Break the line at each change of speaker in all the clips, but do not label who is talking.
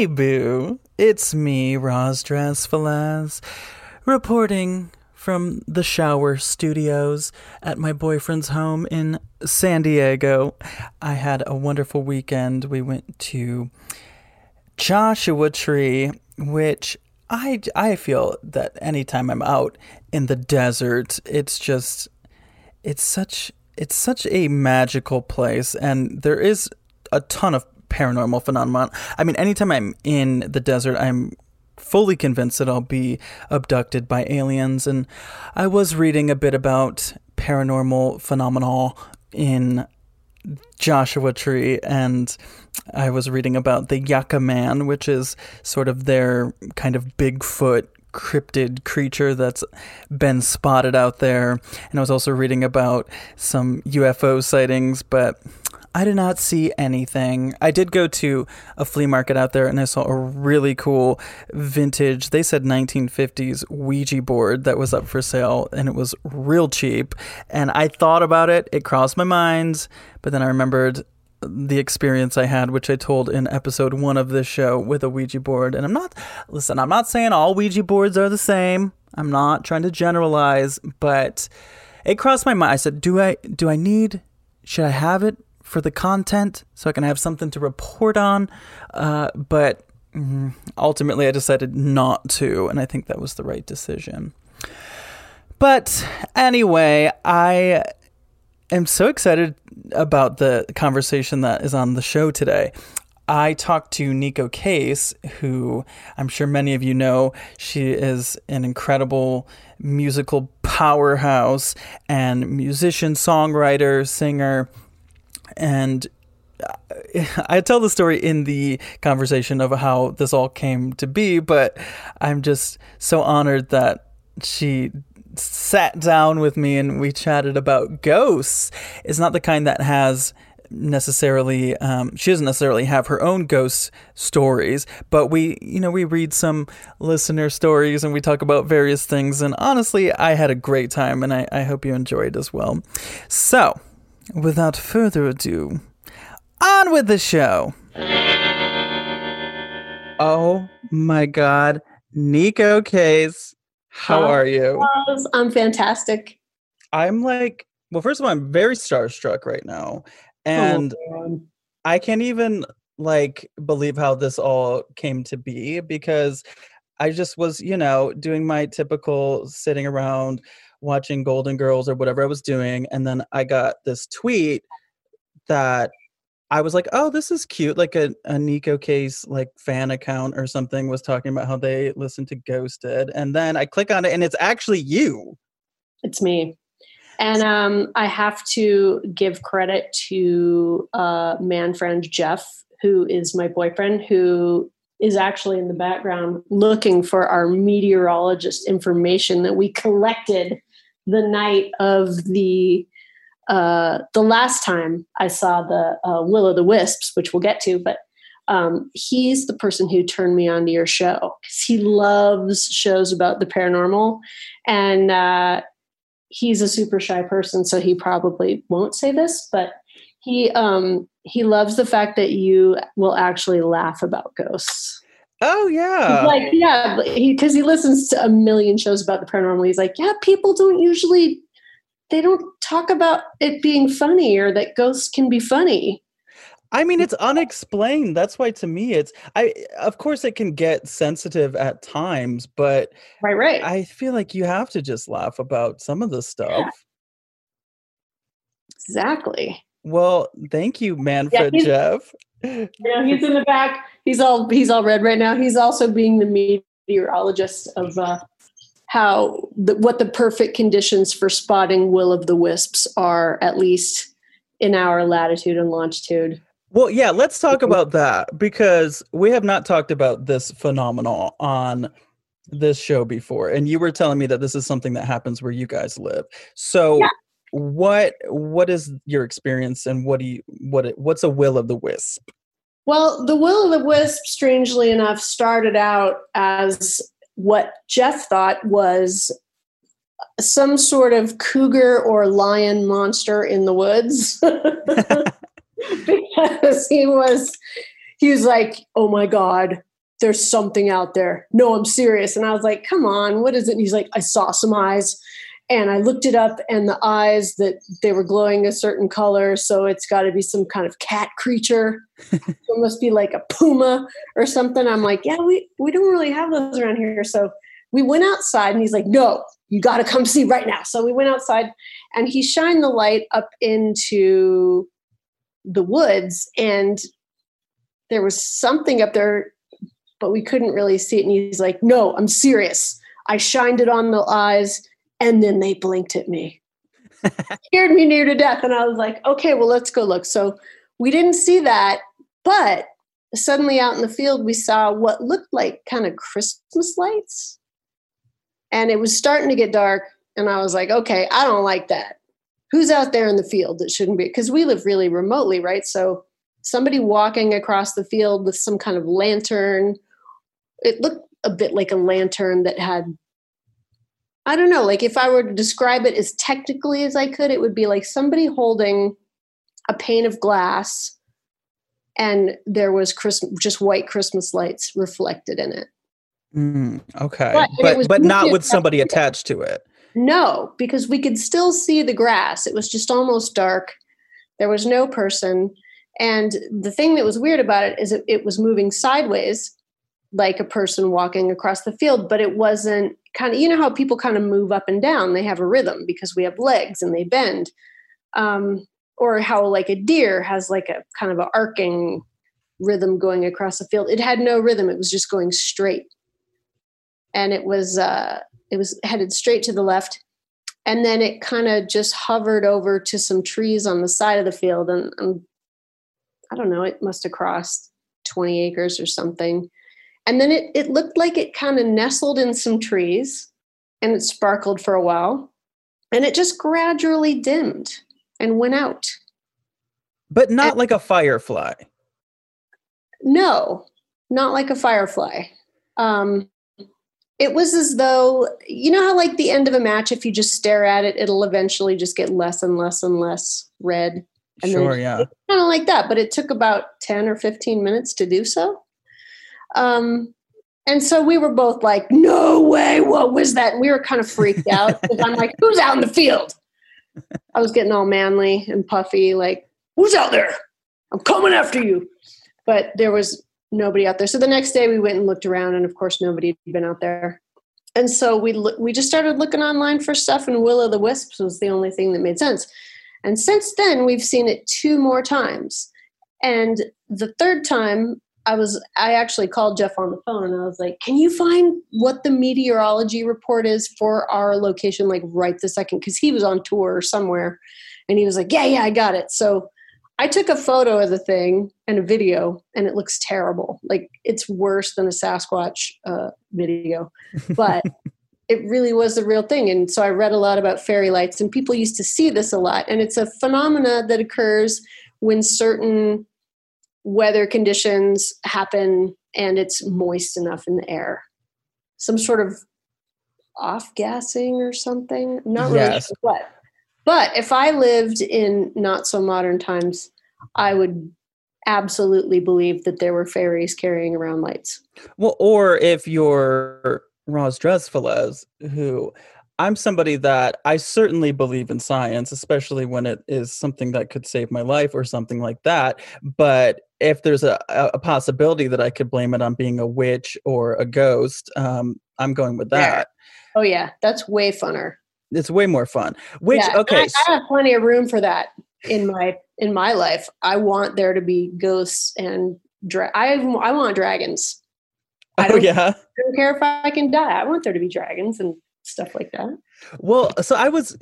Hey,
Boo. It's me, Roz Drasfelaz, reporting from the shower studios at my boyfriend's home in San Diego. I had a wonderful weekend. We went to Joshua Tree, which I, I feel that anytime I'm out in the desert, it's just it's such it's such a magical place and there is a ton of paranormal phenomenon. I mean, anytime I'm in the desert, I'm fully convinced that I'll be abducted by aliens and I was reading a bit about paranormal phenomena in Joshua Tree, and I was reading about the Yucca Man, which is sort of their kind of Bigfoot cryptid creature that's been spotted out there. And I was also reading about some UFO sightings, but I did not see anything. I did go to a flea market out there and I saw a really cool vintage, they said 1950s Ouija board that was up for sale and it was real cheap. And I thought about it, it crossed my mind, but then I remembered the experience I had, which I told in episode one of this show with a Ouija board. And I'm not, listen, I'm not saying all Ouija boards are the same. I'm not trying to generalize, but it crossed my mind. I said, do I, do I need, should I have it for the content so I can have something to report on? Uh, but mm, ultimately, I decided not to. And I think that was the right decision. But anyway, I am so excited about the conversation that is on the show today. I talked to Neko Case, who I'm sure many of you know. She is an incredible musical powerhouse and musician, songwriter, singer. And I tell the story in the conversation of how this all came to be, but I'm just so honored that she sat down with me and we chatted about ghosts. It's not the kind that has necessarily um, she doesn't necessarily have her own ghost stories but we you know we read some listener stories and we talk about various things and honestly i had a great time and i, I hope you enjoyed as well so without further ado on with the show oh my god Neko case how
Hi,
are you
I'm fantastic.
I'm like, well, first of all, I'm very starstruck right now. Oh, and
oh.
I can't even like believe how this all came to be because I just was, you know, doing my typical sitting around watching Golden Girls or whatever I was doing. And then I got this tweet that I was like, oh, this is cute. Like a, a neko Case like fan account or something was talking about how they listen to Ghosted. And then I click on it and it's actually you.
It's me. And um, I have to give credit to uh, man friend Jeff, who is my boyfriend, who is actually in the background looking for our meteorologist information that we collected the night of the uh, the last time I saw the uh, Will of the Wisps, which we'll get to, but um, he's the person who turned me on to your show because he loves shows about the paranormal, and uh, he's a super shy person, so he probably won't say this, but he um, he loves the fact that you will actually laugh about ghosts.
Oh yeah, He's
like yeah, because he, he listens to a million shows about the paranormal. He's like, yeah, people don't usually they don't talk about it being funny or that ghosts can be funny.
I mean, it's unexplained. That's why to me it's I of course it can get sensitive at times, but
right, right.
I feel like you have to just laugh about some of the stuff. Yeah.
Exactly.
Well, thank you, Manfred yeah, Jeff.
Yeah, he's in the back. He's all he's all red right now. He's also being the meteorologist of uh, how the, what the perfect conditions for spotting will of the wisps are, at least in our latitude and longitude.
Well, yeah, let's talk about that because we have not talked about this phenomenon on this show before. And you were telling me that this is something that happens where you guys live. So yeah. what what is your experience and what do you what what's a will of the wisp?
Well, the will of the wisp strangely enough started out as what Jeff thought was some sort of cougar or lion monster in the woods. Because he was he was like oh my god there's something out there. No i'm serious. And i was like come on what is it? And he's like i saw some eyes and I looked it up, and the eyes that they were glowing a certain color, so it's got to be some kind of cat creature. it must be like a puma or something. I'm like, yeah, we we don't really have those around here. So we went outside, and he's like, no, you got to come see right now. So we went outside, and he shined the light up into the woods, and there was something up there, but we couldn't really see it. And he's like, no, I'm serious. I shined it on the eyes and then they blinked at me. Scared me near to death. And I was like, okay, well, let's go look. So we didn't see that, but suddenly out in the field, we saw what looked like kind of Christmas lights. And it was starting to get dark. And I was like, okay, I don't like that. Who's out there in the field that shouldn't be? Because we live really remotely, right? So somebody walking across the field with some kind of lantern, it looked a bit like a lantern that had I don't know, like if I were to describe it as technically as I could, it would be like somebody holding a pane of glass and there was Christmas, just white Christmas lights reflected in it.
Mm, okay. But, but, but not with somebody attached to it.
No, because we could still see the grass. It was just almost dark. There was no person. And the thing that was weird about it is it, it was moving sideways like a person walking across the field, but it wasn't kind of, you know, how people kind of move up and down. They have a rhythm because we have legs and they bend. Um, or how like a deer has like a kind of an arcing rhythm going across the field. It had no rhythm. It was just going straight. And it was, uh, it was headed straight to the left. And then it kind of just hovered over to some trees on the side of the field. And, and I don't know, it must have crossed 20 acres or something and then it, it looked like it kind of nestled in some trees and it sparkled for a while. And it just gradually dimmed and went out.
But not and, like a firefly.
No, not like a firefly. Um, it was as though, you know how, like the end of a match, if you just stare at it, it'll eventually just get less and less and less red.
And sure, yeah.
Kind of like that, but it took about 10 or 15 minutes to do so. Um, and so we were both like, no way, what was that? And we were kind of freaked out because I'm like, who's out in the field? I was getting all manly and puffy, like, who's out there? I'm coming after you. But there was nobody out there. So the next day we went and looked around, and of course nobody had been out there. And so we lo- we just started looking online for stuff, and Will o' the Wisps was the only thing that made sense. And since then, we've seen it two more times. And the third time, I was I actually called Jeff on the phone and I was like, "Can you find what the meteorology report is for our location like right the second cuz he was on tour somewhere." And he was like, "Yeah, yeah, I got it." So I took a photo of the thing and a video and it looks terrible. Like it's worse than a Sasquatch uh, video. But it really was the real thing. And so I read a lot about fairy lights and people used to see this a lot and it's a phenomena that occurs when certain weather conditions happen and it's moist enough in the air. Some sort of off gassing or something. I'm not really
Yes.
sure what. But if I lived in not so modern times, I would absolutely believe that there were fairies carrying around lights.
Well, or if you're Roz Dresfeles, who I'm somebody that I certainly believe in science, especially when it is something that could save my life or something like that. But if there's a, a possibility that I could blame it on being a witch or a ghost, um, I'm going with that.
Oh yeah, that's way funner.
It's way more fun. Which
Yeah,
okay,
I, I have plenty of room for that in my in my life. I want there to be ghosts and dra- I I want dragons. I
oh
don't,
yeah.
I don't care if I can die. I want there to be dragons and stuff like that.
Well, so I was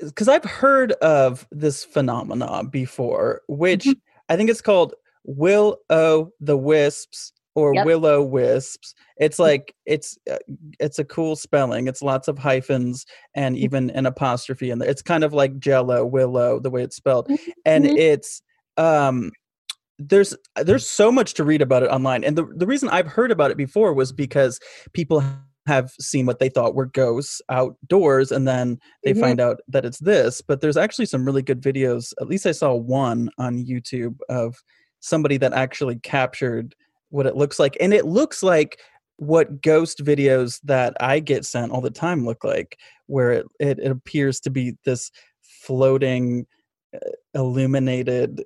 because I've heard of this phenomena before, which
Mhm.
I think it's called Will O the Wisps or
Yep.
Willow Wisps. It's like it's uh, it's a cool spelling. It's lots of hyphens and
Mm-hmm.
even an apostrophe in there. It's kind of like Jello, Willow, the way it's spelled,
Mhm.
and
Mhm.
it's um there's there's so much to read about it online and the, the reason i've heard about it before was because people have seen what they thought were ghosts outdoors and then they
Mhm.
find out that it's this but there's actually some really good videos at least i saw one on youtube of somebody that actually captured what it looks like and it looks like what ghost videos that i get sent all the time look like where it, it, it appears to be this floating uh, illuminated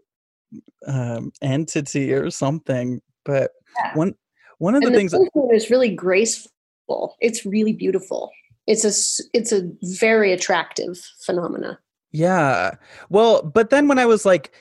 um, entity or something. But
Yeah.
one one of the
and
things
the
that,
pink one is really graceful. It's really beautiful. It's a it's a very attractive phenomena.
yeah. Well, but then when I was like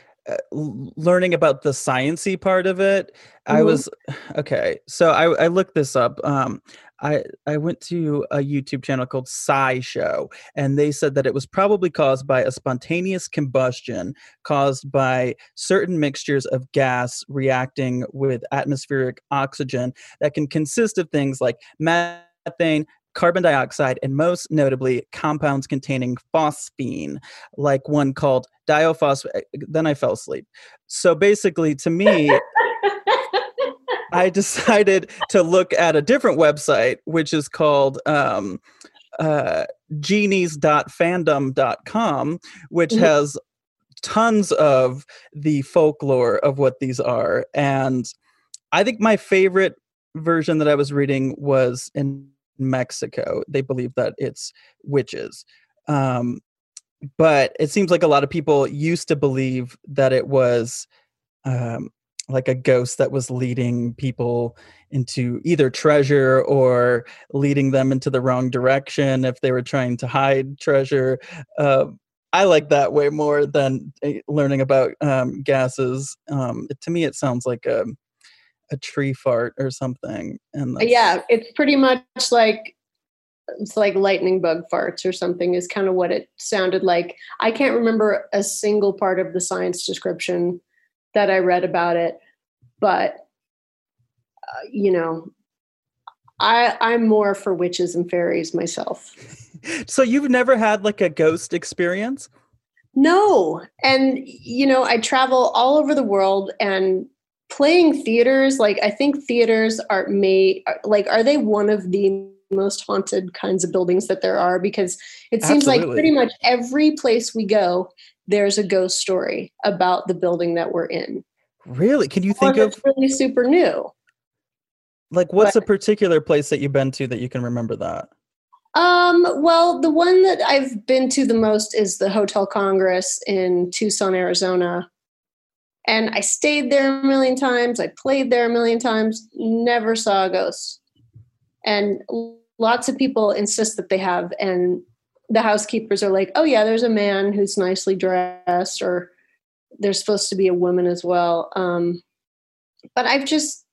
learning about the sciency part of it, I
Mhm.
was okay. So I, I looked this up. Um, I I went to a YouTube channel called SciShow, and they said that it was probably caused by a spontaneous combustion caused by certain mixtures of gas reacting with atmospheric oxygen that can consist of things like methane, carbon dioxide, and most notably compounds containing phosphine, like one called diophosphate. Then I fell asleep. So basically, to me, I decided to look at a different website, which is called um, uh, genies.fandom.com, which
Mhm.
has tons of the folklore of what these are. And I think my favorite version that I was reading was in Mexico. They believe that it's witches. Um, but it seems like a lot of people used to believe that it was um, like a ghost that was leading people into either treasure or leading them into the wrong direction if they were trying to hide treasure. Uh, I like that way more than uh, learning about um, gases. Um, to me, it sounds like a a tree fart or something. And that's-
yeah, it's pretty much like it's like lightning bug farts or something is kind of what it sounded like. I can't remember a single part of the science description that I read about it, but uh, you know, I I'm more for witches and fairies myself.
so you've never had like a ghost experience?
No. And, you know, I travel all over the world and playing theaters, like, I think theaters are made, like, are they one of the most haunted kinds of buildings that there are? Because it seems like pretty much every place we go, there's a ghost story about the building that we're in.
Really? Can you think of
really super new.
like what's
But-
a particular place that you've been to that you can remember that?
Um, well, the one that I've been to the most is the Hotel Congress in Tucson, Arizona. And I stayed there a million times. I played there a million times. Never saw a ghost. And lots of people insist that they have. And the housekeepers are like, oh, yeah, there's a man who's nicely dressed, or there's supposed to be a woman as well. Um, but I've just,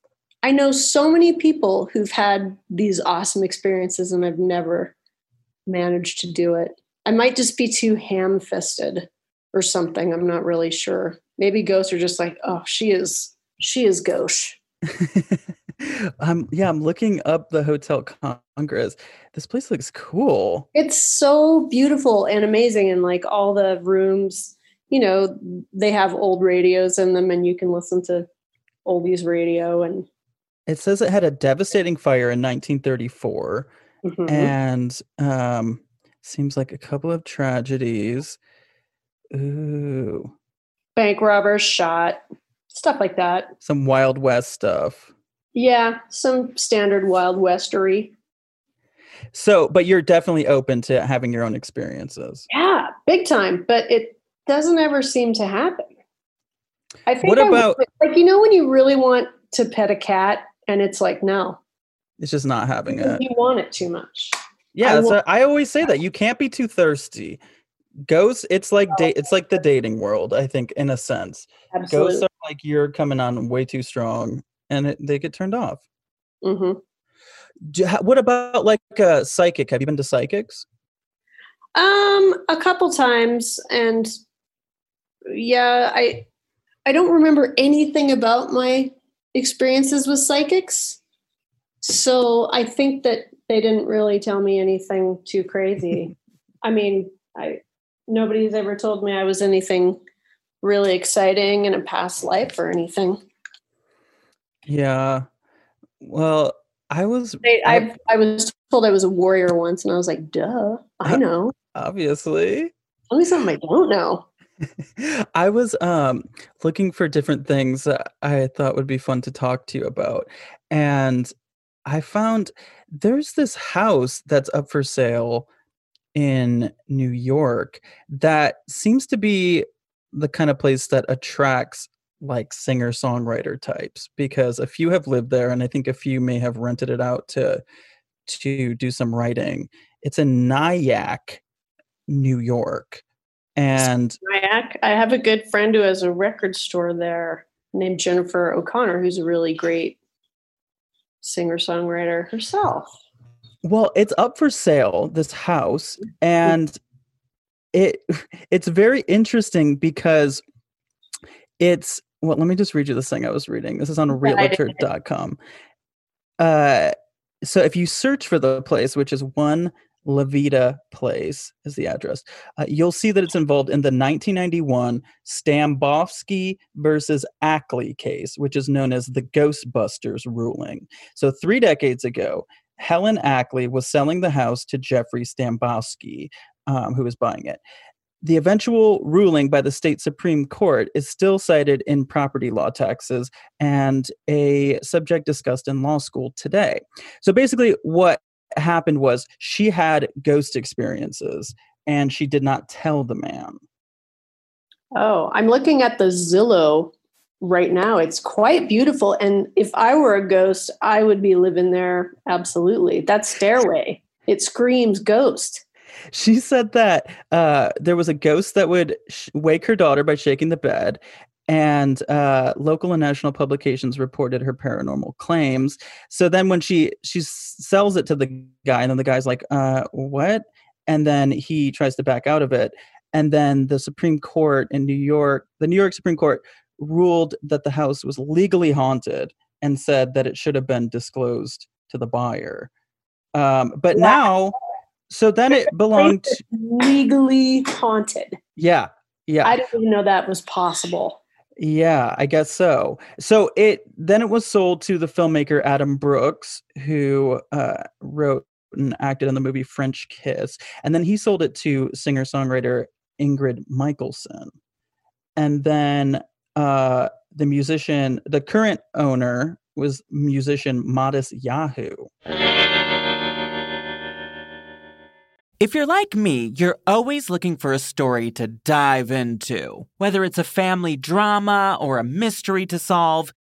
I know so many people who've had these awesome experiences, and I've never managed to do it. I might just be too ham fisted or something. I'm not really sure. Maybe ghosts are just like, oh, she is, she is gauche.
um, yeah, I'm looking up the Hotel Congress. This place looks cool.
It's so beautiful and amazing, and like all the rooms, you know, they have old radios in them, and you can listen to oldies radio. And
it says it had a devastating fire in 1934, mm-hmm. and um, seems like a couple of tragedies. Ooh.
Bank robbers shot, stuff like that.
Some Wild West stuff.
Yeah, some standard Wild Westery.
So, but you're definitely open to having your own experiences.
Yeah, big time. But it doesn't ever seem to happen. I think
what about
like you know when you really want to pet a cat and it's like no,
it's just not having it.
You want it too much.
Yeah, I, I always say that you can't be too thirsty. Ghosts, it's like date, it's like the dating world. I think in a sense, Absolutely. ghosts are like you're coming on way too strong, and it, they get turned off.
Mm-hmm.
Do, what about like a psychic? Have you been to psychics?
Um, a couple times, and yeah, I I don't remember anything about my experiences with psychics. So I think that they didn't really tell me anything too crazy. I mean, I nobody's ever told me I was anything really exciting in a past life or anything.
Yeah. Well, I was
I, I, I was told I was a warrior once and I was like, duh, I know.
Obviously.
Tell me something I don't know.
I was um looking for different things that I thought would be fun to talk to you about. And I found there's this house that's up for sale in New York that seems to be the kind of place that attracts like singer songwriter types because a few have lived there and I think a few may have rented it out to to do some writing. It's in Nyack, New York. And
Nyack, I have a good friend who has a record store there named Jennifer O'Connor, who's a really great singer songwriter herself.
Well, it's up for sale, this house, and it it's very interesting because it's well, let me just read you this thing I was reading. This is on realtor.com. Uh so if you search for the place, which is one LaVeta Place is the address. Uh, you'll see that it's involved in the 1991 Stambovsky versus Ackley case, which is known as the Ghostbusters ruling. So, three decades ago, Helen Ackley was selling the house to Jeffrey Stambovsky, um, who was buying it. The eventual ruling by the state Supreme Court is still cited in property law taxes and a subject discussed in law school today. So basically, what happened was she had ghost experiences and she did not tell the man.
Oh, I'm looking at the Zillow right now. It's quite beautiful. And if I were a ghost, I would be living there. Absolutely. That stairway, it screams ghost.
She said that uh, there was a ghost that would sh- wake her daughter by shaking the bed, and uh, local and national publications reported her paranormal claims. So then, when she she sells it to the guy, and then the guy's like, uh, "What?" And then he tries to back out of it, and then the Supreme Court in New York, the New York Supreme Court, ruled that the house was legally haunted and said that it should have been disclosed to the buyer. Um, but wow. now, so then it belonged
legally haunted.
Yeah, yeah.
I didn't even know that was possible.
Yeah, I guess so. So it then it was sold to the filmmaker Adam Brooks, who uh, wrote and acted in the movie French Kiss, and then he sold it to singer songwriter Ingrid Michaelson, and then uh, the musician, the current owner was musician Modest Yahoo.
If you're like me, you're always looking for a story to dive into. Whether it's a family drama or a mystery to solve,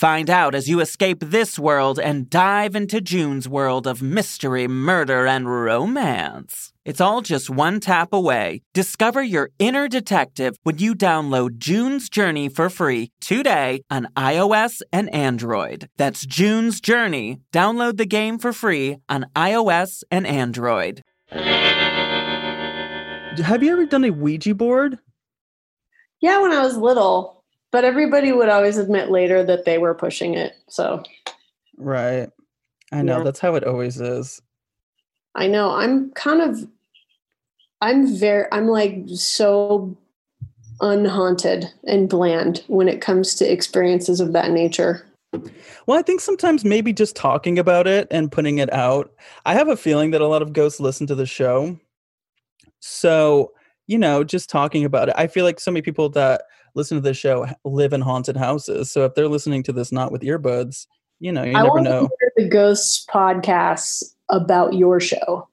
Find out as you escape this world and dive into June's world of mystery, murder, and romance. It's all just one tap away. Discover your inner detective when you download June's Journey for free today on iOS and Android. That's June's Journey. Download the game for free on iOS and Android.
Have you ever done a Ouija board?
Yeah, when I was little, but everybody would always admit later that they were pushing it. So
Right. I know
Yeah.
that's how it always is.
I know I'm kind of, I'm very, I'm like so unhaunted and bland when it comes to experiences of that nature.
Well, I think sometimes maybe just talking about it and putting it out. I have a feeling that a lot of ghosts listen to the show. So, you know, just talking about it. I feel like so many people that listen to this show live in haunted houses. So if they're listening to this not with earbuds, you know, you
I
never know.
hear the ghosts podcasts about your show.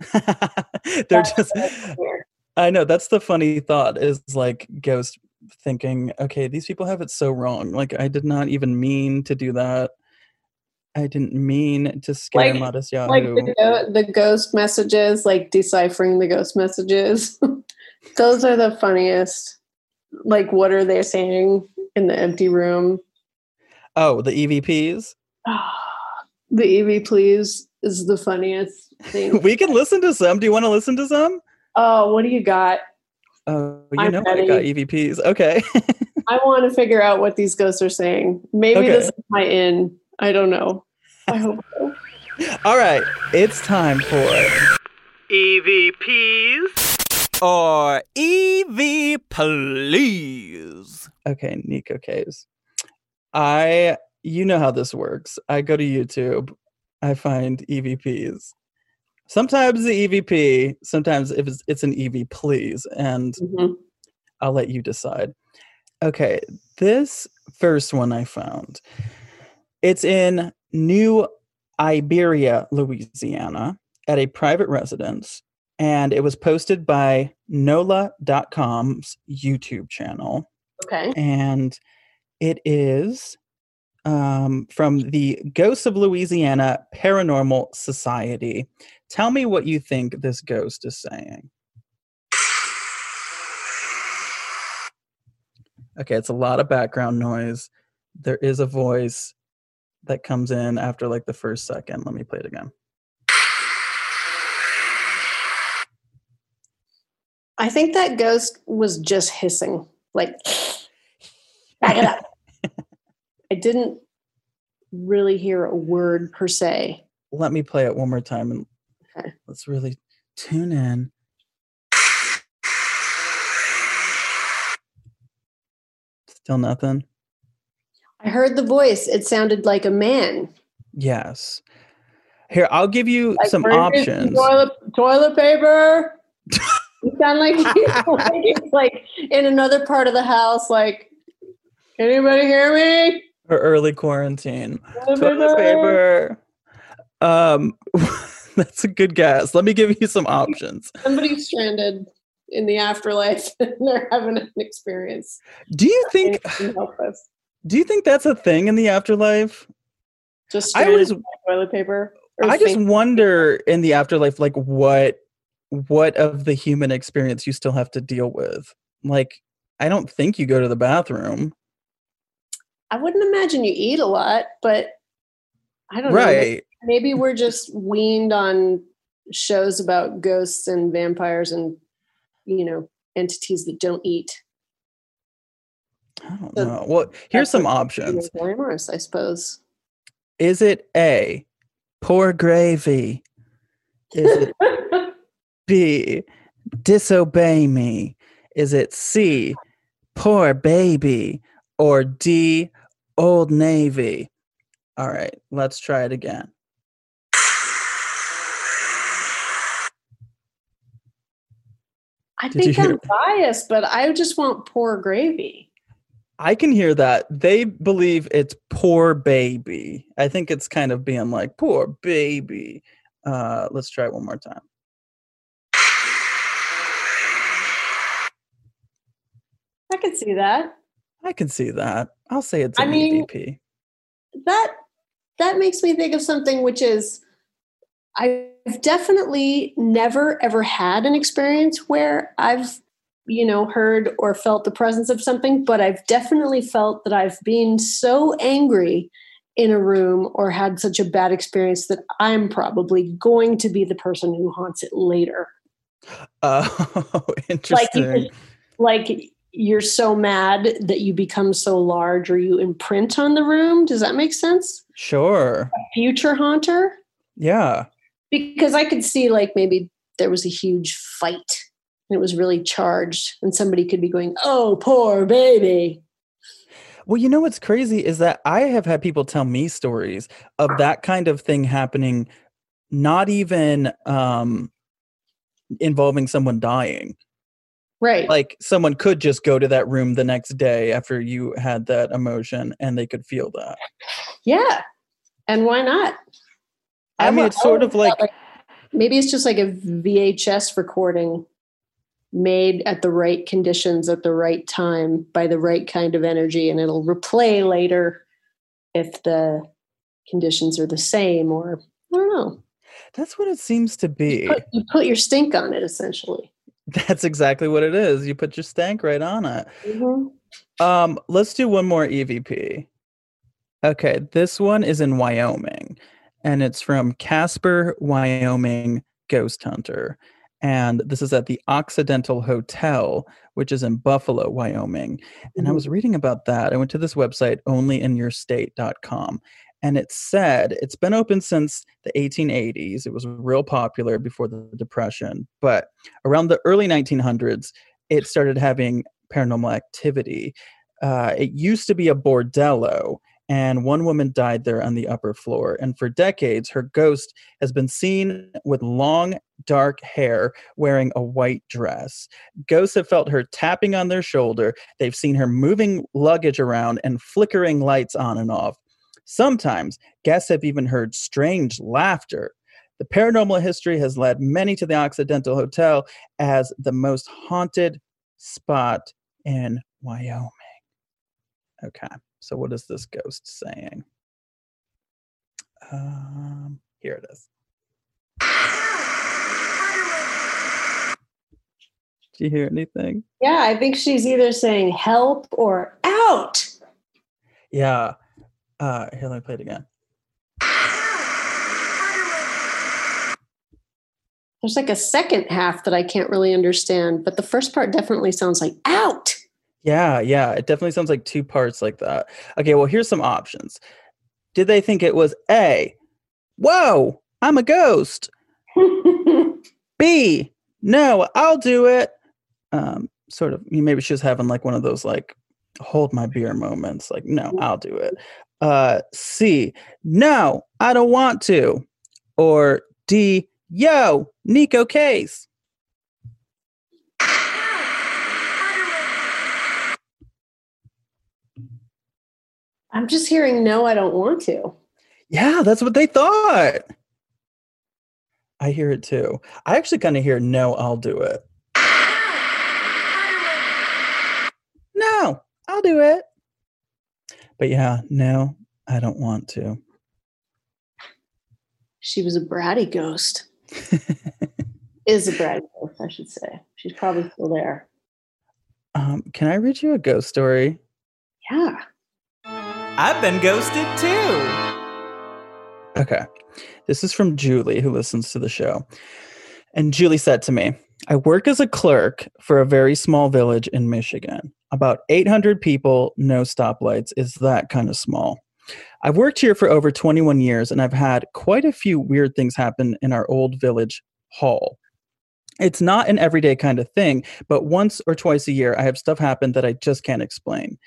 they're
That's
just
I wanna hear.
I know that's the funny thought is like ghost thinking, okay, these people have it so wrong. Like I did not even mean to do that. I didn't mean to scare
Like-
Modest
like
Yahoo.
the, the ghost messages, like deciphering the ghost messages. Those are the funniest. Like, what are they saying in the empty room?
oh, the EVPs.
the EV please is the funniest thing.
we can listen to some. Do you want to listen to some?
oh, what do you got?
Oh, you
I'm
know I got. EVPs. Okay.
I want to figure out what these ghosts are saying. Maybe
Okay.
this is my in. I don't know. I hope so.
All right. It's time for
EVPs or EV Please.
Okay, Neko Case. I you know how this works. I go to YouTube, I find EVPs. Sometimes the EVP, sometimes if it's, it's an EV please, and
Mhm.
I'll let you decide. Okay, this first one I found. It's in New Iberia, Louisiana, at a private residence, and it was posted by NOLA.com's YouTube channel
Okay.
and it is um, from the Ghosts of Louisiana Paranormal Society. Tell me what you think this ghost is saying. Okay, it's a lot of background noise. There is a voice that comes in after like the first second. Let me play it again.
I think that ghost was just hissing, like, back it up. I didn't really hear a word per se.
Let me play it one more time and
Okay.
let's really tune in. Still nothing?
I heard the voice. It sounded like a man.
Yes. Here, I'll give you
Like,
some
"Bring me some
options.
Toilet, toilet paper. you sound like he's like, he's like in another part of the house. Like, anybody hear me?
For early quarantine.
Toilet
Toilet paper. Um, that's a good guess. Let me give you some options.
Somebody's stranded. in the afterlife and they're having an experience.
Do you think
Anything help us.
do you think that's a thing in the afterlife?
Just
I
stranded
always-
toilet paper.
I just wonder in the afterlife like what what of the human experience you still have to deal with. Like I don't think you go to the bathroom.
I wouldn't imagine you eat a lot, but I don't know.
Right.
Maybe we're just weaned on shows about ghosts and vampires and you know entities that don't eat.
I don't
So
know. Well, here's some options.
Glamorous, I suppose.
Is it A, poor gravy? Is it B, disobey me? Is it C, poor baby? Or D, old navy? All right, let's try it again.
I
Did
think I'm biased, but I just want poor gravy.
I can hear that. They believe it's poor baby. I think it's kind of being like, poor baby. Uh, let's try it one more time.
I can see that.
I can see that. I'll say it's
I
an
mean-
EVP.
That that makes me think of something which is I've definitely never ever had an experience where I've you know heard or felt the presence of something, but I've definitely felt that I've been so angry in a room or had such a bad experience that I'm probably going to be the person who haunts it later.
Oh,
like
interesting.
just- like you're so mad that you become so large or you imprint on the room does that make sense
sure.
future haunter
Yeah.
because i could see like maybe there was a huge fight and it was really charged and somebody could be going oh poor baby
Well, you know what's crazy is that I have had people tell me stories of that kind of thing happening, not even um, involving someone dying.
Right.
Like someone could just go to that room the next day after you had that emotion and they could feel that.
yeah. And why not?
I
I've
mean, it's sort of oh,
always felt
like,
maybe it's just like a vhs recording made at the right conditions at the right time by the right kind of energy and it'll replay later if the conditions are the same or i don't know.
That's what it seems to be.
put, you put your stink on it essentially
That's exactly what it is. You put your stank right on it.
Mhm.
Um, let's do one more EVP. Okay, this one is in Wyoming, and it's from Casper, Wyoming Ghost Hunter. And this is at the Occidental Hotel, which is in Buffalo, Wyoming. And I
Mhm.
was reading about that. I went to this website, onlyinyourstate.com, and it said it's been open since the 1880s. It was real popular before the Depression, but around the early 1900s, it started having paranormal activity. Uh, it used to be a bordello, and one woman died there on the upper floor. And for decades, her ghost has been seen with long, dark hair wearing a white dress. Ghosts have felt her tapping on their shoulder. They've seen her moving luggage around and flickering lights on and off. Sometimes guests have even heard strange laughter. The paranormal history has led many to the Occidental Hotel as the most haunted spot in Wyoming. Okay, so what is this ghost saying? Um, here it is. Do you hear anything?
yeah i think she's either saying help or out
Yeah. Uh, here, let me play it again.
there's like a second half that i can't really understand but the first part definitely sounds like out
Yeah, yeah, it definitely sounds like two parts like that. Okay, well, here's some options. Did they think it was A, whoa, I'm a ghost? B, no, I'll do it. Um, sort of, maybe she was having like one of those like hold my beer moments, like, no, I'll do it uh, C, no, I don't want to, or D, yo, Neko Case.
I'm just hearing no, I don't want to.
Yeah, that's what they thought. I hear it too. I actually kind of hear no, I'll do it. No, I'll do it. But yeah, no, I don't want to.
She was a bratty ghost. Is a bratty ghost, I should say. She's probably still there.
um, can I read you a ghost story?
Yeah.
I've been ghosted too.
Okay. This is from Julie, who listens to the show. And Julie said to me, I work as a clerk for a very small village in Michigan. About 800 people, no stoplights. Is that kind of small? I've worked here for over 21 years and I've had quite a few weird things happen in our old village hall. It's not an everyday kind of thing, but once or twice a year, I have stuff happen that I just can't explain.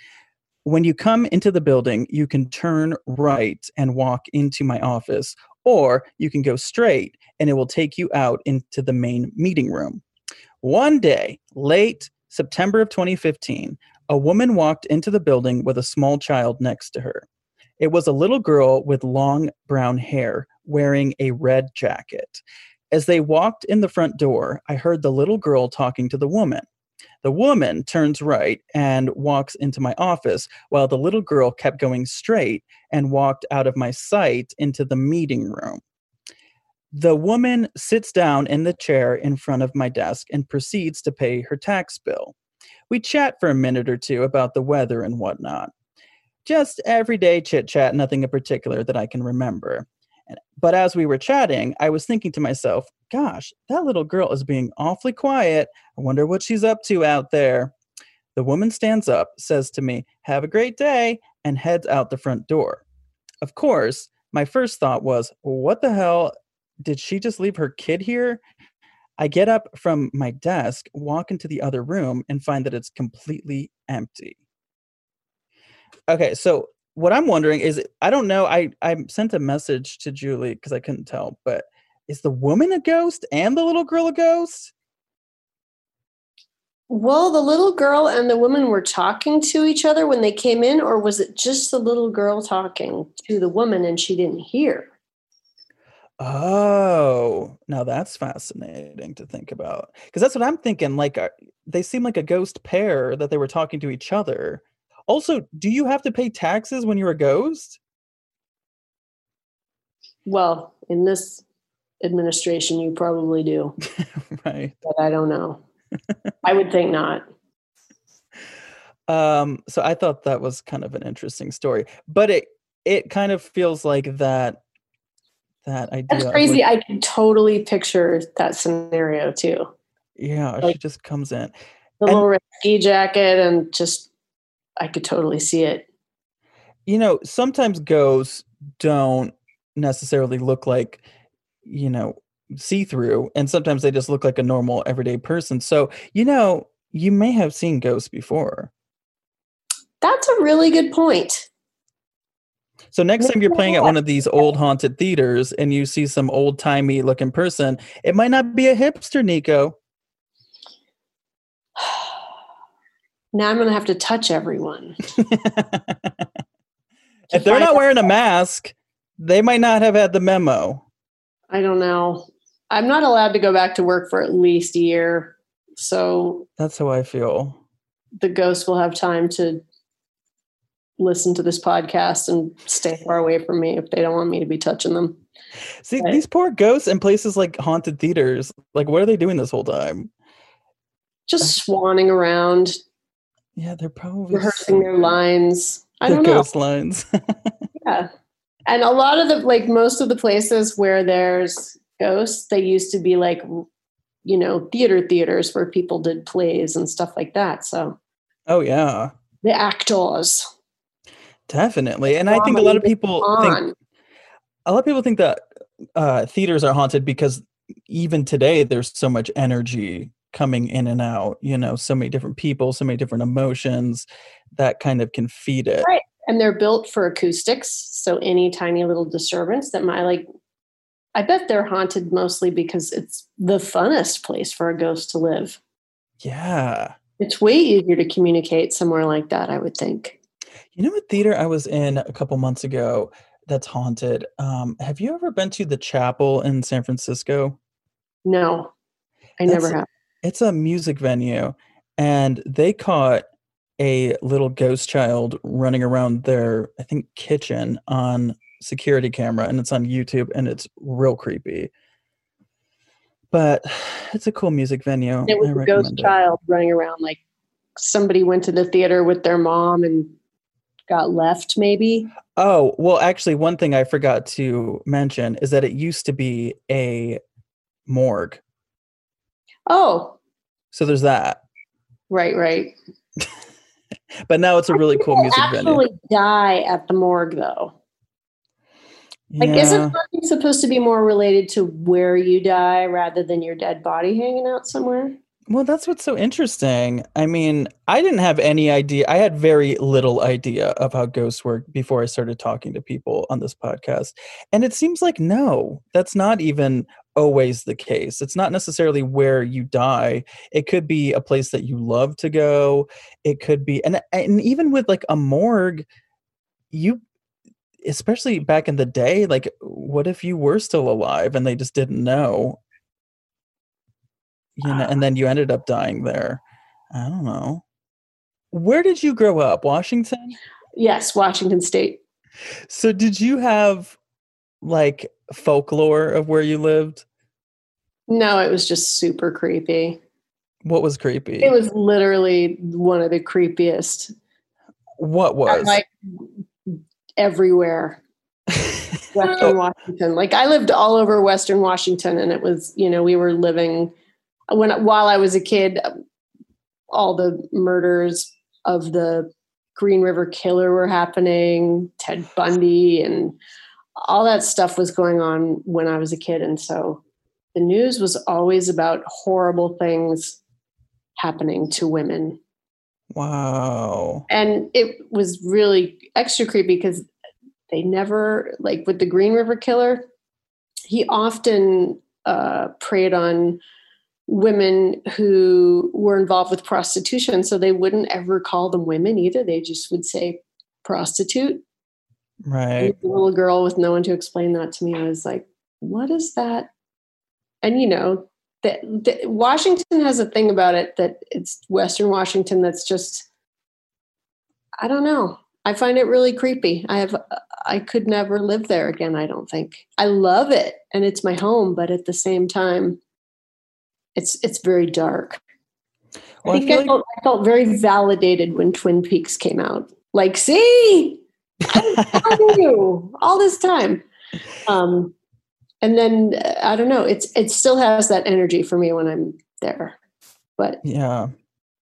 When you come into the building, you can turn right and walk into my office, or you can go straight and it will take you out into the main meeting room. One day, late September of 2015, a woman walked into the building with a small child next to her. It was a little girl with long brown hair wearing a red jacket. As they walked in the front door, I heard the little girl talking to the woman. The woman turns right and walks into my office, while the little girl kept going straight and walked out of my sight into the meeting room. The woman sits down in the chair in front of my desk and proceeds to pay her tax bill. We chat for a minute or two about the weather and whatnot. Just everyday chit chat, nothing in particular that I can remember. But as we were chatting, I was thinking to myself, gosh, that little girl is being awfully quiet. I wonder what she's up to out there. The woman stands up, says to me, Have a great day, and heads out the front door. Of course, my first thought was, What the hell? Did she just leave her kid here? I get up from my desk, walk into the other room, and find that it's completely empty. Okay, so what I'm wondering is I don't know. I, I sent a message to Julie because I couldn't tell, but is the woman a ghost and the little girl a ghost?
Well, the little girl and the woman were talking to each other when they came in, or was it just the little girl talking to the woman and she didn't hear?
Oh, now that's fascinating to think about. Because that's what I'm thinking. Like, uh, they seem like a ghost pair that they were talking to each other. Also, do you have to pay taxes when you're a ghost?
Well, in this administration, you probably do,
right.
but I don't know. I would think not.
Um, so I thought that was kind of an interesting story, but it it kind of feels like that that idea.
That's crazy.
like,
I can totally picture that scenario too.
yeah, she just comes in.
The
And-
little red ski jacket, and just, I could totally see it.
you know, sometimes ghosts don't necessarily look like, you know, see through, and sometimes they just look like a normal everyday person. So, you know, you may have seen ghosts before.
That's a really good point.
So next time you're playing at one of these old haunted theaters and you see some old timey looking person, it might not be a hipster, Neko.
Now I'm going to have to touch everyone.
if they're not wearing a mask, they might not have had the memo.
I don't know. I'm not allowed to go back to work for at least a year. So
That's how I feel.
the ghosts will have time to listen to this podcast and stay far away from me if they don't want me to be touching them.
See,
Right.
these poor ghosts in places like haunted theaters, like what are they doing this whole time?
Just swanning around,
Yeah, they're probably
rehearsing their lines. I don't know.
ghost lines.
Yeah. And a lot of the, like, most of the places where there's ghosts, they used to be like, you know, theater theaters where people did plays and stuff like that. So
oh yeah,
the actors
definitely. And I think a lot of people think a lot of people think that uh, theaters are haunted because even today there's so much energy coming in and out. You know, so many different people, so many different emotions that kind of can feed it.
Right. and they're built for acoustics. So any tiny little disturbance that might like, I bet they're haunted mostly because it's the funnest place for a ghost to live.
Yeah.
It's way easier to communicate somewhere like that, I would think.
You know what theater I was in a couple months ago that's haunted? Um, have you ever been to the chapel in San Francisco?
No, I never have.
It's a music venue, and they caught a little ghost child running around their, I think, kitchen on security camera, and it's on YouTube, and it's real creepy. But it's a cool music venue.
It was a ghost
it.
child running around like somebody went to the theater with their mom and got left, maybe.
Oh, well, actually, one thing I forgot to mention is that it used to be a morgue.
Oh,
So there's that.
right, right.
But now it's a really cool music venue.
actually die at the morgue, though. Like, isn't
Yeah.
supposed to be more related to where you die rather than your dead body hanging out somewhere?
Well, that's what's so interesting. I mean, I didn't have any idea. I had very little idea of how ghosts work before I started talking to people on this podcast. And it seems like no, that's not even always the case. It's not necessarily where you die. It could be a place that you love to go. It could be and and even with like a morgue, you especially back in the day, like what if you were still alive and they just didn't know? you know, and ah. then you ended up dying there. I don't know. Where did you grow up? Washington?
Yes, Washington State.
So did you have like folklore of where you lived?
No, it was just super creepy.
What was creepy?
It was literally one of the creepiest.
what was?
Like everywhere. Western Washington. Like I lived all over Western Washington, and it was you know we were living when while I was a kid, all the murders of the Green River Killer were happening, Ted Bundy, and all that stuff was going on when I was a kid, and so the news was always about horrible things happening to women.
Wow.
and it was really extra creepy because they never like with the green river killer he often uh, preyed on women who were involved with prostitution. So they wouldn't ever call them women either. They just would say prostitute
Right.
little girl with no one to explain that to me i was like what is that? And you know that that washington has a thing about it that it's western washington that's just i don't know. I find it really creepy. I have i could never live there again i don't think. I love it and it's my home but at the same time it's it's very dark.
Well,
I think I, felt, I felt very validated when Twin Peaks came out. Like, see, You all this time. Um, and then uh, I don't know. It's it still has that energy for me when I'm there. But
Yeah.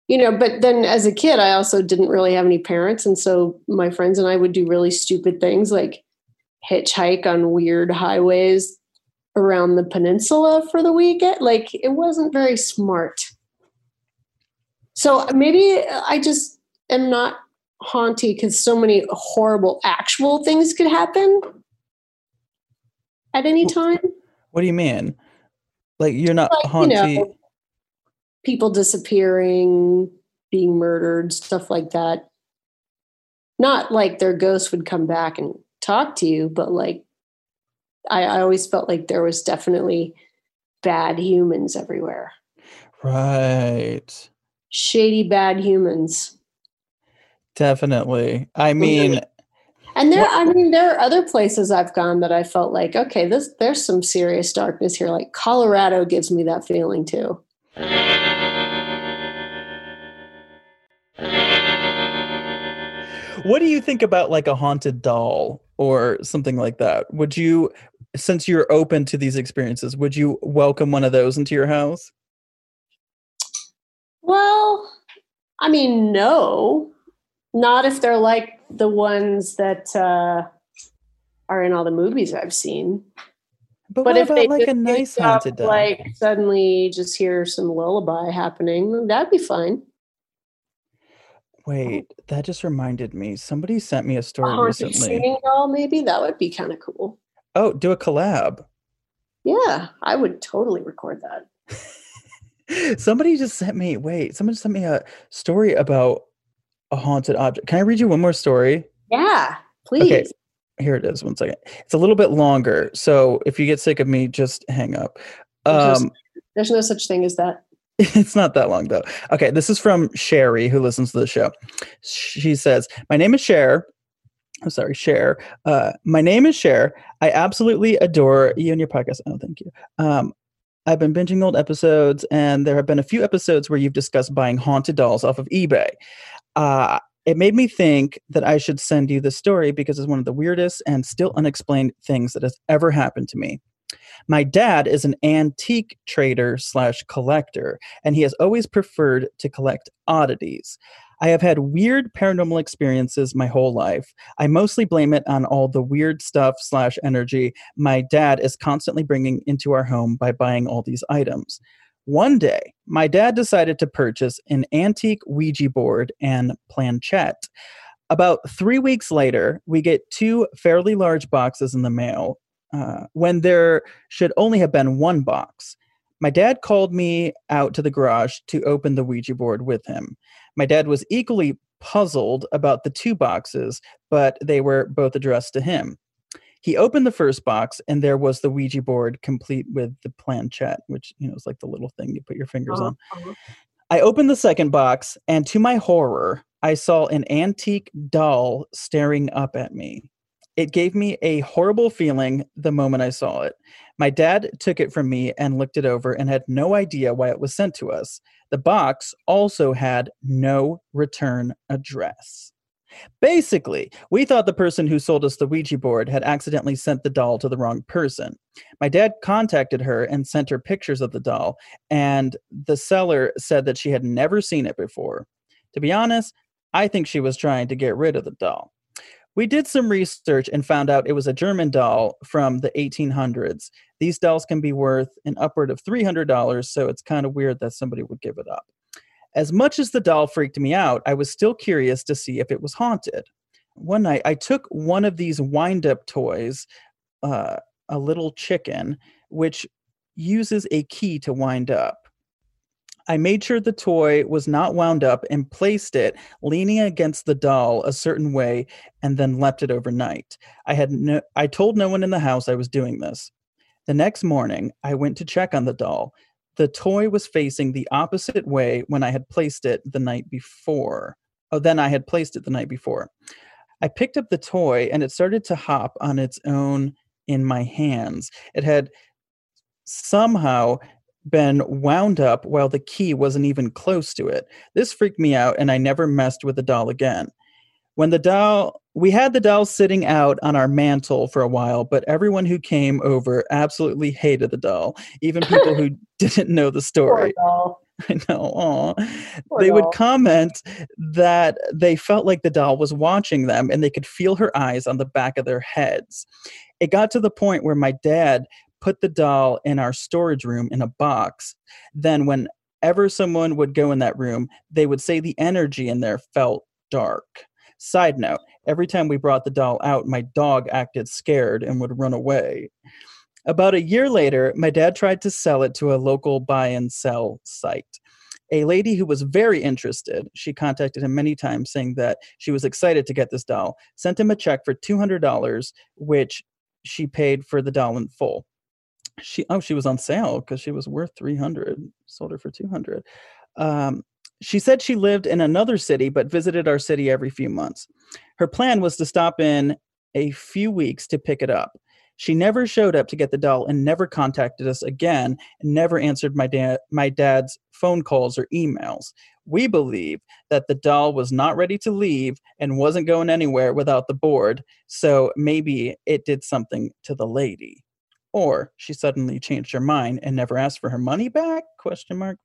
you know, but then as a kid, I also didn't really have any parents, and so my friends and I would do really stupid things like hitchhike on weird highways around the peninsula for the weekend. Like it wasn't very smart. So maybe I just am not haunty because so many horrible actual things could happen at any time.
What do you mean? Like you're not
Like, you know, people disappearing, being murdered, stuff like that. Not like their ghosts would come back and talk to you, but like I, I always felt like there was definitely bad humans everywhere.
Right.
Shady bad humans.
Definitely. I mean,
And there,
What-
I mean, there are other places I've gone that I felt like, okay, this there's some serious darkness here. Like Colorado gives me that feeling too.
what do you think about like a haunted doll or something like that? Would you since you're open to these experiences, would you welcome one of those into your house?
Well, I mean, no, not if they're like the ones that uh, are in all the movies I've seen.
But,
But
what
if
about
they
like a nice
wake up, like suddenly just hear some lullaby happening, that'd be fine.
Wait, that just reminded me. Somebody sent me a
A
story
haunted
recently.
singing doll, maybe that would be kind of cool.
Oh, do a collab.
Yeah, I would totally record that.
somebody just sent me wait, somebody sent me a story about a haunted object. Can I read you one more story?
Yeah, please.
Okay, Here it is. One second. It's a little bit longer. So if you get sick of me, just hang up. Um,
There's no such thing as that.
It's not that long though. Okay, this is from Sherry, who listens to the show. She says, "My name is Cher. I'm sorry, Cher. Uh, my name is Cher. I absolutely adore you and your podcast. Oh, thank you. Um, I've been binging old episodes, and there have been a few episodes where you've discussed buying haunted dolls off of eBay. Uh, it made me think that I should send you the story because it's one of the weirdest and still unexplained things that has ever happened to me. My dad is an antique trader slash collector, and he has always preferred to collect oddities. I have had weird paranormal experiences my whole life. I mostly blame it on all the weird stuff slash energy my dad is constantly bringing into our home by buying all these items. One day, my dad decided to purchase an antique Ouija board and planchette. About three weeks later, we get two fairly large boxes in the mail uh, when there should only have been one box. My dad called me out to the garage to open the Ouija board with him. My dad was equally puzzled about the two boxes, but they were both addressed to him. He opened the first box, and there was the Ouija board complete with the planchette, which you know is like the little thing you put your fingers
Uh-huh,
on. I opened the second box, and to my horror, I saw an antique doll staring up at me. It gave me a horrible feeling the moment I saw it. My dad took it from me and looked it over and had no idea why it was sent to us. The box also had no return address. Basically, we thought the person who sold us the Ouija board had accidentally sent the doll to the wrong person. My dad contacted her and sent her pictures of the doll, and the seller said that she had never seen it before. To be honest, I think she was trying to get rid of the doll. We did some research and found out it was a German doll from the 1800s. These dolls can be worth an upward of $300, so it's kind of weird that somebody would give it up. As much as the doll freaked me out, I was still curious to see if it was haunted. One night, I took one of these wind up toys, uh, a little chicken, which uses a key to wind up. I made sure the toy was not wound up and placed it leaning against the doll a certain way and then left it overnight. I had no I told no one in the house I was doing this. The next morning, I went to check on the doll. The toy was facing the opposite way when I had placed it the night before. Oh, then I had placed it the night before. I picked up the toy and it started to hop on its own in my hands. It had somehow been wound up while the key wasn't even close to it. This freaked me out and I never messed with the doll again. When the doll, we had the doll sitting out on our mantle for a while, but everyone who came over absolutely hated the doll, even people who didn't know the story.
doll.
I know. Aw. They would comment that they felt like the doll was watching them and they could feel her eyes on the back of their heads. It got to the point where my dad put the doll in our storage room in a box. Then, whenever someone would go in that room, they would say the energy in there felt dark. Side note every time we brought the doll out, my dog acted scared and would run away. About a year later, my dad tried to sell it to a local buy and sell site. A lady who was very interested, she contacted him many times saying that she was excited to get this doll, sent him a check for $200, which she paid for the doll in full. She oh, she was on sale because she was worth 300, sold her for 200. Um, she said she lived in another city but visited our city every few months. Her plan was to stop in a few weeks to pick it up. She never showed up to get the doll and never contacted us again and never answered my my dad's phone calls or emails. We believe that the doll was not ready to leave and wasn't going anywhere without the board, so maybe it did something to the lady. Or she suddenly changed her mind and never asked for her money back? Question mark.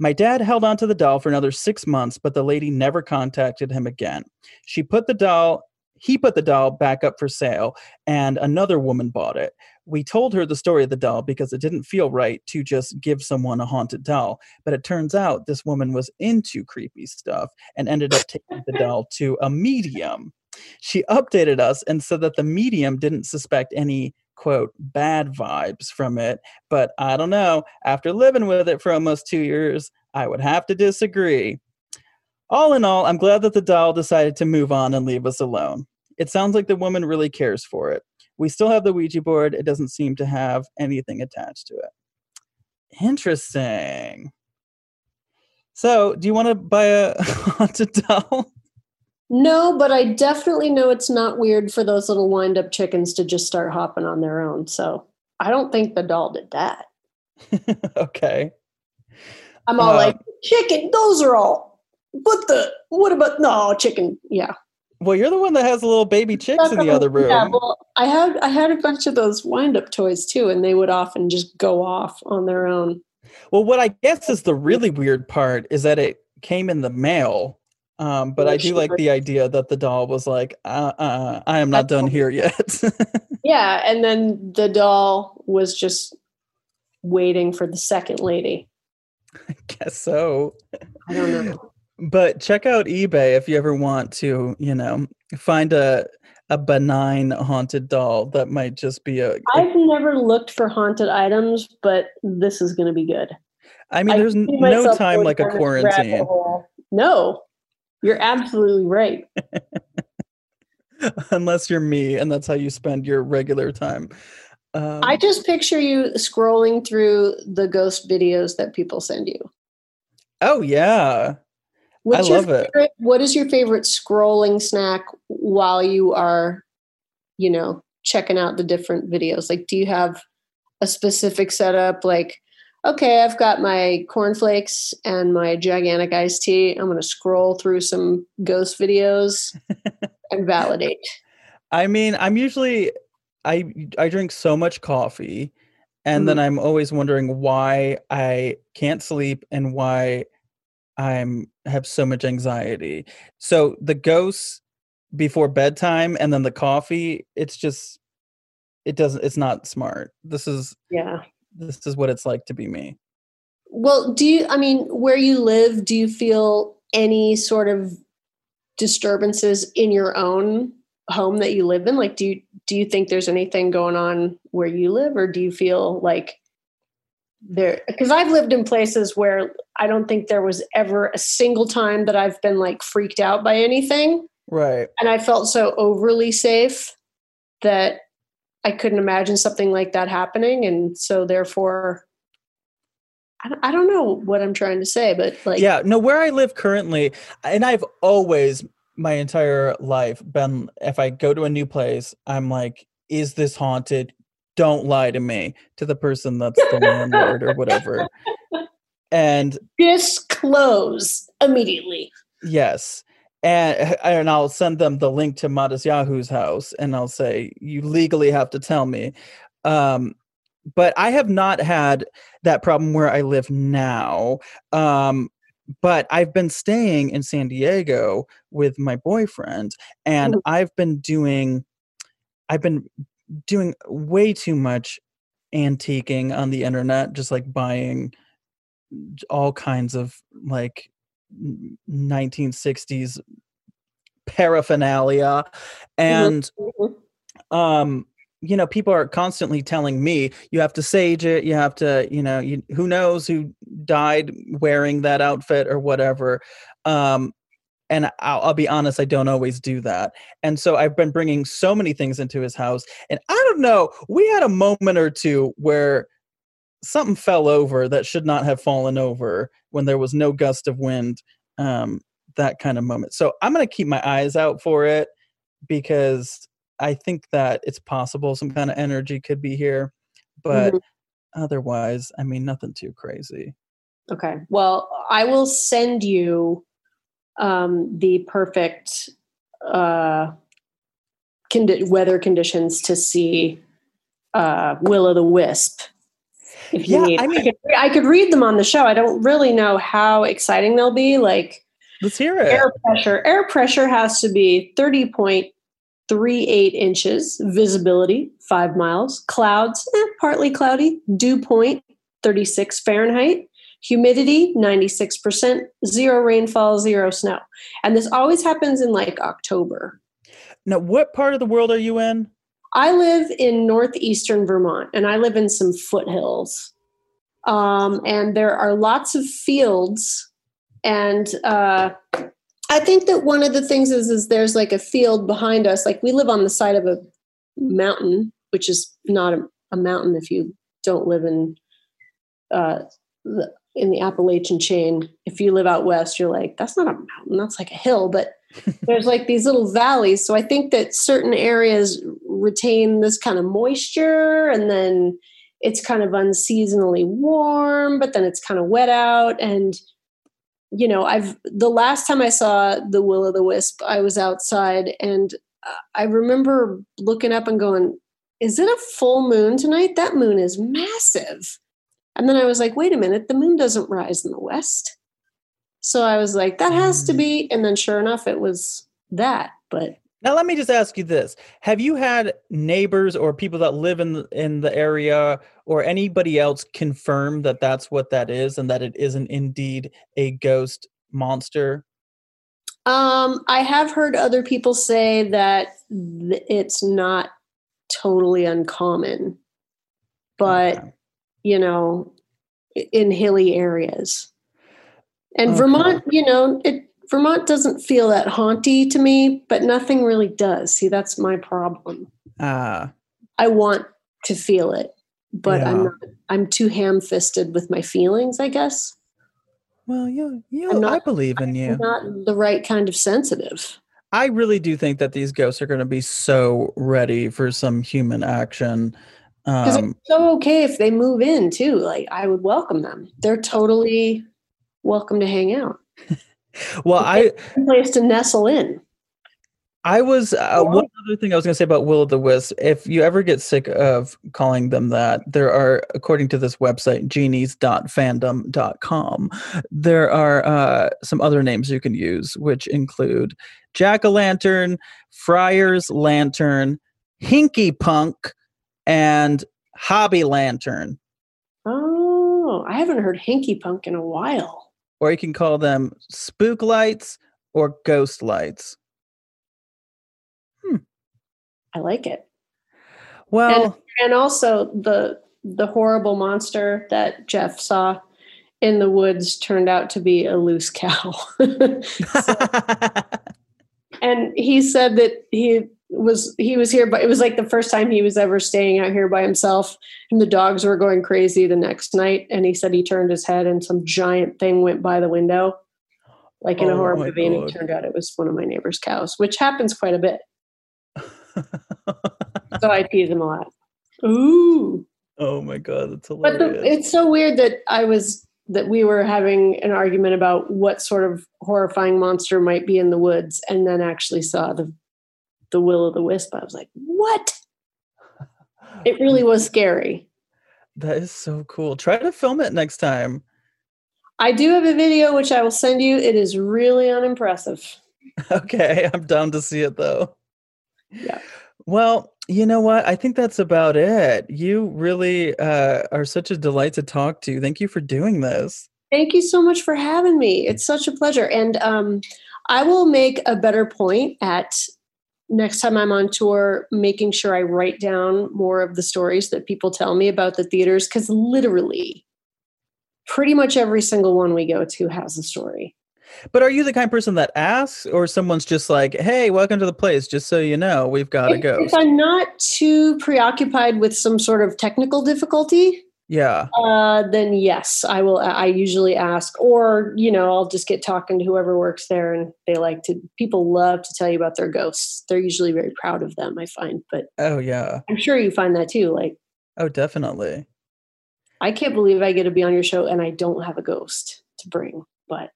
My dad held on to the doll for another 6 months, but the lady never contacted him again. She put the doll he put the doll back up for sale and another woman bought it. We told her the story of the doll because it didn't feel right to just give someone a haunted doll. But it turns out this woman was into creepy stuff and ended up taking the doll to a medium. She updated us and said that the medium didn't suspect any quote bad vibes from it. But I don't know. After living with it for almost two years, I would have to disagree. All in all, I'm glad that the doll decided to move on and leave us alone. It sounds like the woman really cares for it. We still have the Ouija board. It doesn't seem to have anything attached to it. Interesting. So, do you want to buy a haunted doll?
No, but I definitely know it's not weird for those little wind up chickens to just start hopping on their own. So I don't think the doll did that.
okay.
I'm all
Uh,
like, chicken, those are all. What the, what about, no, chicken, yeah.
Well, you're the one that has a little baby chicks in the other room.
Yeah, well, I had I had a bunch of those wind up toys too, and they would often just go off on their own.
Well, what I guess is the really weird part is that it came in the mail. Um, but I do like the idea that the doll was like, uh, uh, I am not done here yet.
Yeah, and then the doll was just waiting for the second lady.
I guess so.
I don't know.
But check out eBay if you ever want to, you know, find a a benign haunted doll that might just be a.
I've never looked for haunted items, but this is going to be good.
I mean,
I
there's no time like a
down this rabbit
quarantine.
No, you're absolutely right.
unless you're me, and that's how you spend your regular time. Um,
I just picture you scrolling through the ghost videos that people send you.
oh yeah,
What's
love
your
it.
favorite, What is your favorite scrolling snack while you are, you know, checking out the different videos? Like, do you have a specific setup? Like, okay, I've got my cornflakes and my gigantic iced tea. I'm going to scroll through some ghost videos and validate.
I mean, I'm usually I I drink so much coffee and then mm-hmm. I'm always wondering why I can't sleep and why I'm have so much anxiety. So the ghosts before bedtime and then the coffee, it's just it doesn't it's not smart. This is
Yeah.
This is what it's like to be me.
Well, do you, I mean, where you live, do you feel any sort of disturbances in your own home that you live in? Like, do you, do you think there's anything going on where you live, or do you feel like there, because I've lived in places where I don't think there was ever a single time that I've been like freaked out by anything.
Right.
And I felt so overly safe that I couldn't imagine something like that happening. And so therefore, I don't, know what I'm trying to say, but like,
yeah, no, where I live currently, and I've always my entire life been if I go to a new place, I'm like, is this haunted? Don't lie to me, to the person that's the landlord or whatever. And
disclose immediately.
yes. And and I'll send them the link to Matisyahu's house and I'll say, you legally have to tell me. Um but I have not had that problem where I live now. Um, but I've been staying in San Diego with my boyfriend, and
Mhm.
I've been doing, I've been doing way too much antiquing on the internet, just like buying all kinds of like 1960s paraphernalia, and
Mhm.
um you know people are constantly telling me you have to sage it. You have to you know you, who knows who died wearing that outfit or whatever. Um and I'll, I'll be honest i don't always do that. And so i've been bringing so many things into his house. And i don't know we had a moment or two where something fell over that should not have fallen over when there was no gust of wind um that kind of moment so i'm going to keep my eyes out for it because I think that it's possible some kind of energy could be here, but
Mhm.
otherwise, I mean, nothing too crazy.
Okay. Well, I will send you um, the perfect uh, condi- weather conditions to see uh, Will o' the Wisp. If you
Yeah,
need,
I
I,
mean-
could, I could read them on the show. I don't really know how exciting they'll be. Like
Let's hear it.
air pressure. Air pressure has to be thirty point three eight inches. Visibility five miles. Clouds eh, partly cloudy. Dew point thirty six Fahrenheit. Humidity ninety six percent. Zero rainfall. Zero snow. And this always happens in like October.
Now, what part of the world are you in?
I live in northeastern Vermont, and I live in some foothills. Um, and there are lots of fields, and uh, I think that one of the things is is there's like a field behind us. Like we live on the side of a mountain, which is not a, a mountain if you don't live in uh, the, in the Appalachian chain. If you live out west, you're like, that's not a mountain, that's like a hill. But there's like these little valleys. So I think that certain areas retain this kind of moisture and then it's kind of unseasonally warm, but then it's kind of wet out. And, you know, I've the last time I saw the will o' the wisp, I was outside and I remember looking up and going, is it a full moon tonight? That moon is massive. And then I was like, wait a minute, the moon doesn't rise in the west. So I was like, that has to
Mm.
be. And then sure enough, it was that. But
Now let me just ask you this: Have you had neighbors or people that live in the, in the area or anybody else confirm that that's what that is and that it isn't indeed a ghost monster?
um, I have heard other people say that th- it's not totally uncommon, but
Okay.
you know, in hilly areas. And
Okay.
Vermont, you know, it Vermont doesn't feel that haunty to me, but nothing really does. See, that's my problem.
Ah,
I want to feel it, but I'm not, I'm too ham-fisted with my feelings, I guess.
well, you, you,
not-
I believe in you.
I'm not the right kind of sensitive.
I really do think that these ghosts are going to be so ready for some human action.
Because
Um,
it's so okay if they move in too. Like I would welcome them. They're totally welcome to hang out.
well, I
place to nestle in.
I was uh, one other thing I was going to say about Will o' the Wisp. If you ever get sick of calling them that, there are, according to this website, genies.fandom.com, there are uh, some other names you can use, which include Jack o' Lantern, Friar's Lantern, Hinky Punk, and Hobby Lantern.
Oh, I haven't heard Hinky Punk in a while.
Or you can call them Spook Lights or Ghost Lights. Hmm.
I like it.
Well,
And also the the horrible monster that Jeff saw in the woods turned out to be a loose cow. and he said that he was he was here but it was like the first time he was ever staying out here by himself. And the dogs were going crazy the next night and he said he turned his head and some giant thing went by the window. Like in a
Oh
horror
my
movie and it turned out it was one of my neighbor's cows which happens quite a bit. So i tease him a lot. Ooh.
Oh my god, that's
but
hilarious.
the, it's so weird that I was that we were having an argument about what sort of horrifying monster might be in the woods, and then actually saw the the will o' the wisp. I was like, what? It really was scary.
That is so cool. Try to film it next time.
I do have a video which I will send you. It is really unimpressive.
Okay, I'm down to see it though.
Yeah.
Well, you know what? I think that's about it. You really uh, are such a delight to talk to. Thank you for doing this.
Thank you so much for having me. It's such a pleasure. And um, I will make a better point at next time I'm on tour, making sure I write down more of the stories that people tell me about the theaters, because literally, pretty much every single one we go to has a story.
But are you the kind of person that asks, or someone's just like, "Hey, welcome to the place. Just so you know, we've got a
If, if. I'm not too preoccupied with some sort of technical difficulty,
Yeah.
uh, then yes, I will. I usually ask, or you know, I'll just get talking to whoever works there, and they like to. People love to tell you about their ghosts. They're usually very proud of them. I find, but
Oh yeah.
I'm sure you find that too. Like,
Oh, definitely.
I can't believe I get to be on your show and I don't have a ghost to bring. But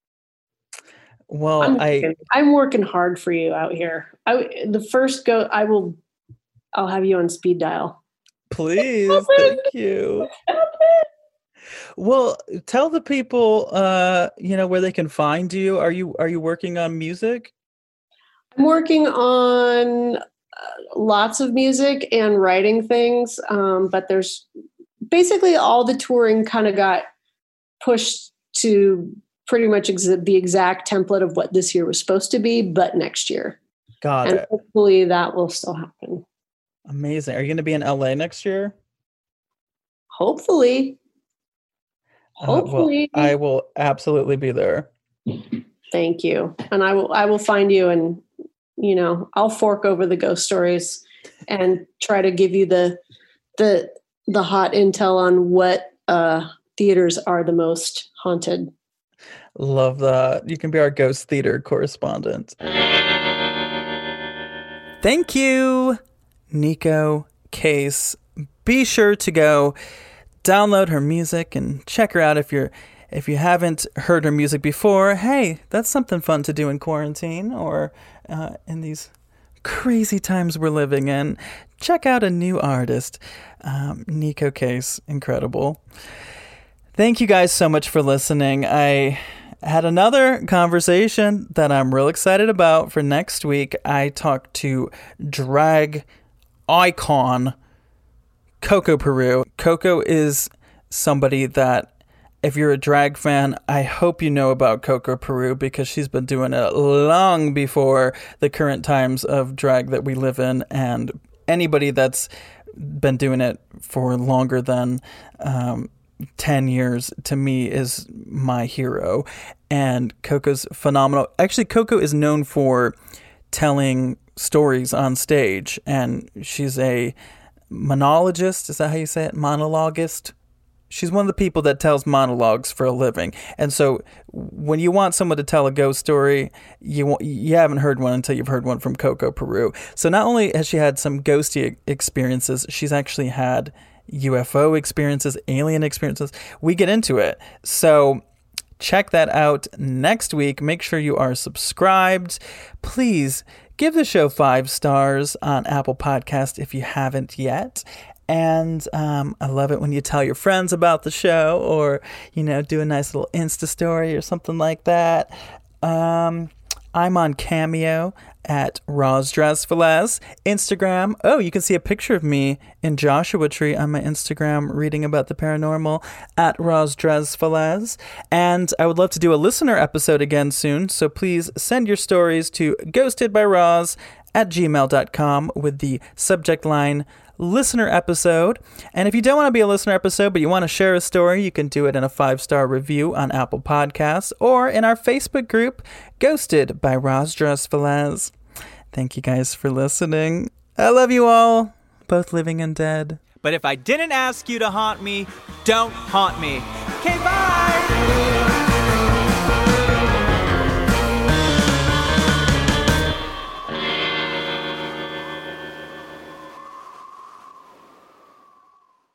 Well,
I'm,
I
working, I'm working hard for you out here. I the first go, I will. I'll have you on speed dial.
please, thank you. Well, tell the people, uh, you know, where they can find you. Are you are you working on music?
I'm working on uh, lots of music and writing things, um, but there's basically all the touring kind of got pushed to pretty much ex- the exact template of what this year was supposed to be, but next year.
Got
and
it.
hopefully that will still happen.
Amazing. Are you going to be in LA next year?
Hopefully.
Uh, well,
Hopefully.
I will absolutely be there.
Thank you. And I will I will find you and you know, I'll fork over the ghost stories and try to give you the the the hot intel on what uh theaters are the most haunted.
Love that. You can be our ghost theater correspondent. Thank you, Neko Case. Be sure to go download her music and check her out if you're if you haven't heard her music before. Hey, that's something fun to do in quarantine or uh, in these crazy times we're living in. Check out a new artist, um, Neko Case. Incredible. Thank you guys so much for listening. I had another conversation that I'm real excited about for next week. I talked to drag icon Coco Peru. Coco is somebody that if you're a drag fan, I hope you know about Coco Peru because she's been doing it long before the current times of drag that we live in. And anybody that's been doing it for longer than um, 10 years to me is my hero. And Coco's phenomenal. Actually, Coco is known for telling stories on stage, and she's a monologist. Is that how you say it? Monologist? She's one of the people that tells monologues for a living. And so when you want someone to tell a ghost story, you you haven't heard one until you've heard one from Coco Peru. So not only has she had some ghosty experiences, she's actually had UFO experiences, alien experiences. We get into it. So check that out next week. Make sure you are subscribed. Please give the show five stars on Apple Podcast if you haven't yet. And um, I love it when you tell your friends about the show or, you know, do a nice little Insta story or something like that. Um, I'm on Cameo at Roz Velez. Instagram, oh, you can see a picture of me in Joshua Tree on my Instagram reading about the paranormal at Roz Velez. And I would love to do a listener episode again soon, so please send your stories to ghostedbyroz at gmail.com with the subject line listener episode. And if you don't want to be a listener episode, but you want to share a story, you can do it in a five star review on Apple Podcasts or in our Facebook group, Ghosted by Roz Velez. Thank you guys for listening. I love you all, both living and dead.
But if I didn't ask you to haunt me, don't haunt me. Okay, bye!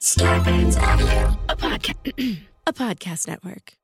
Starburns Audio, a, podcast, a podcast network.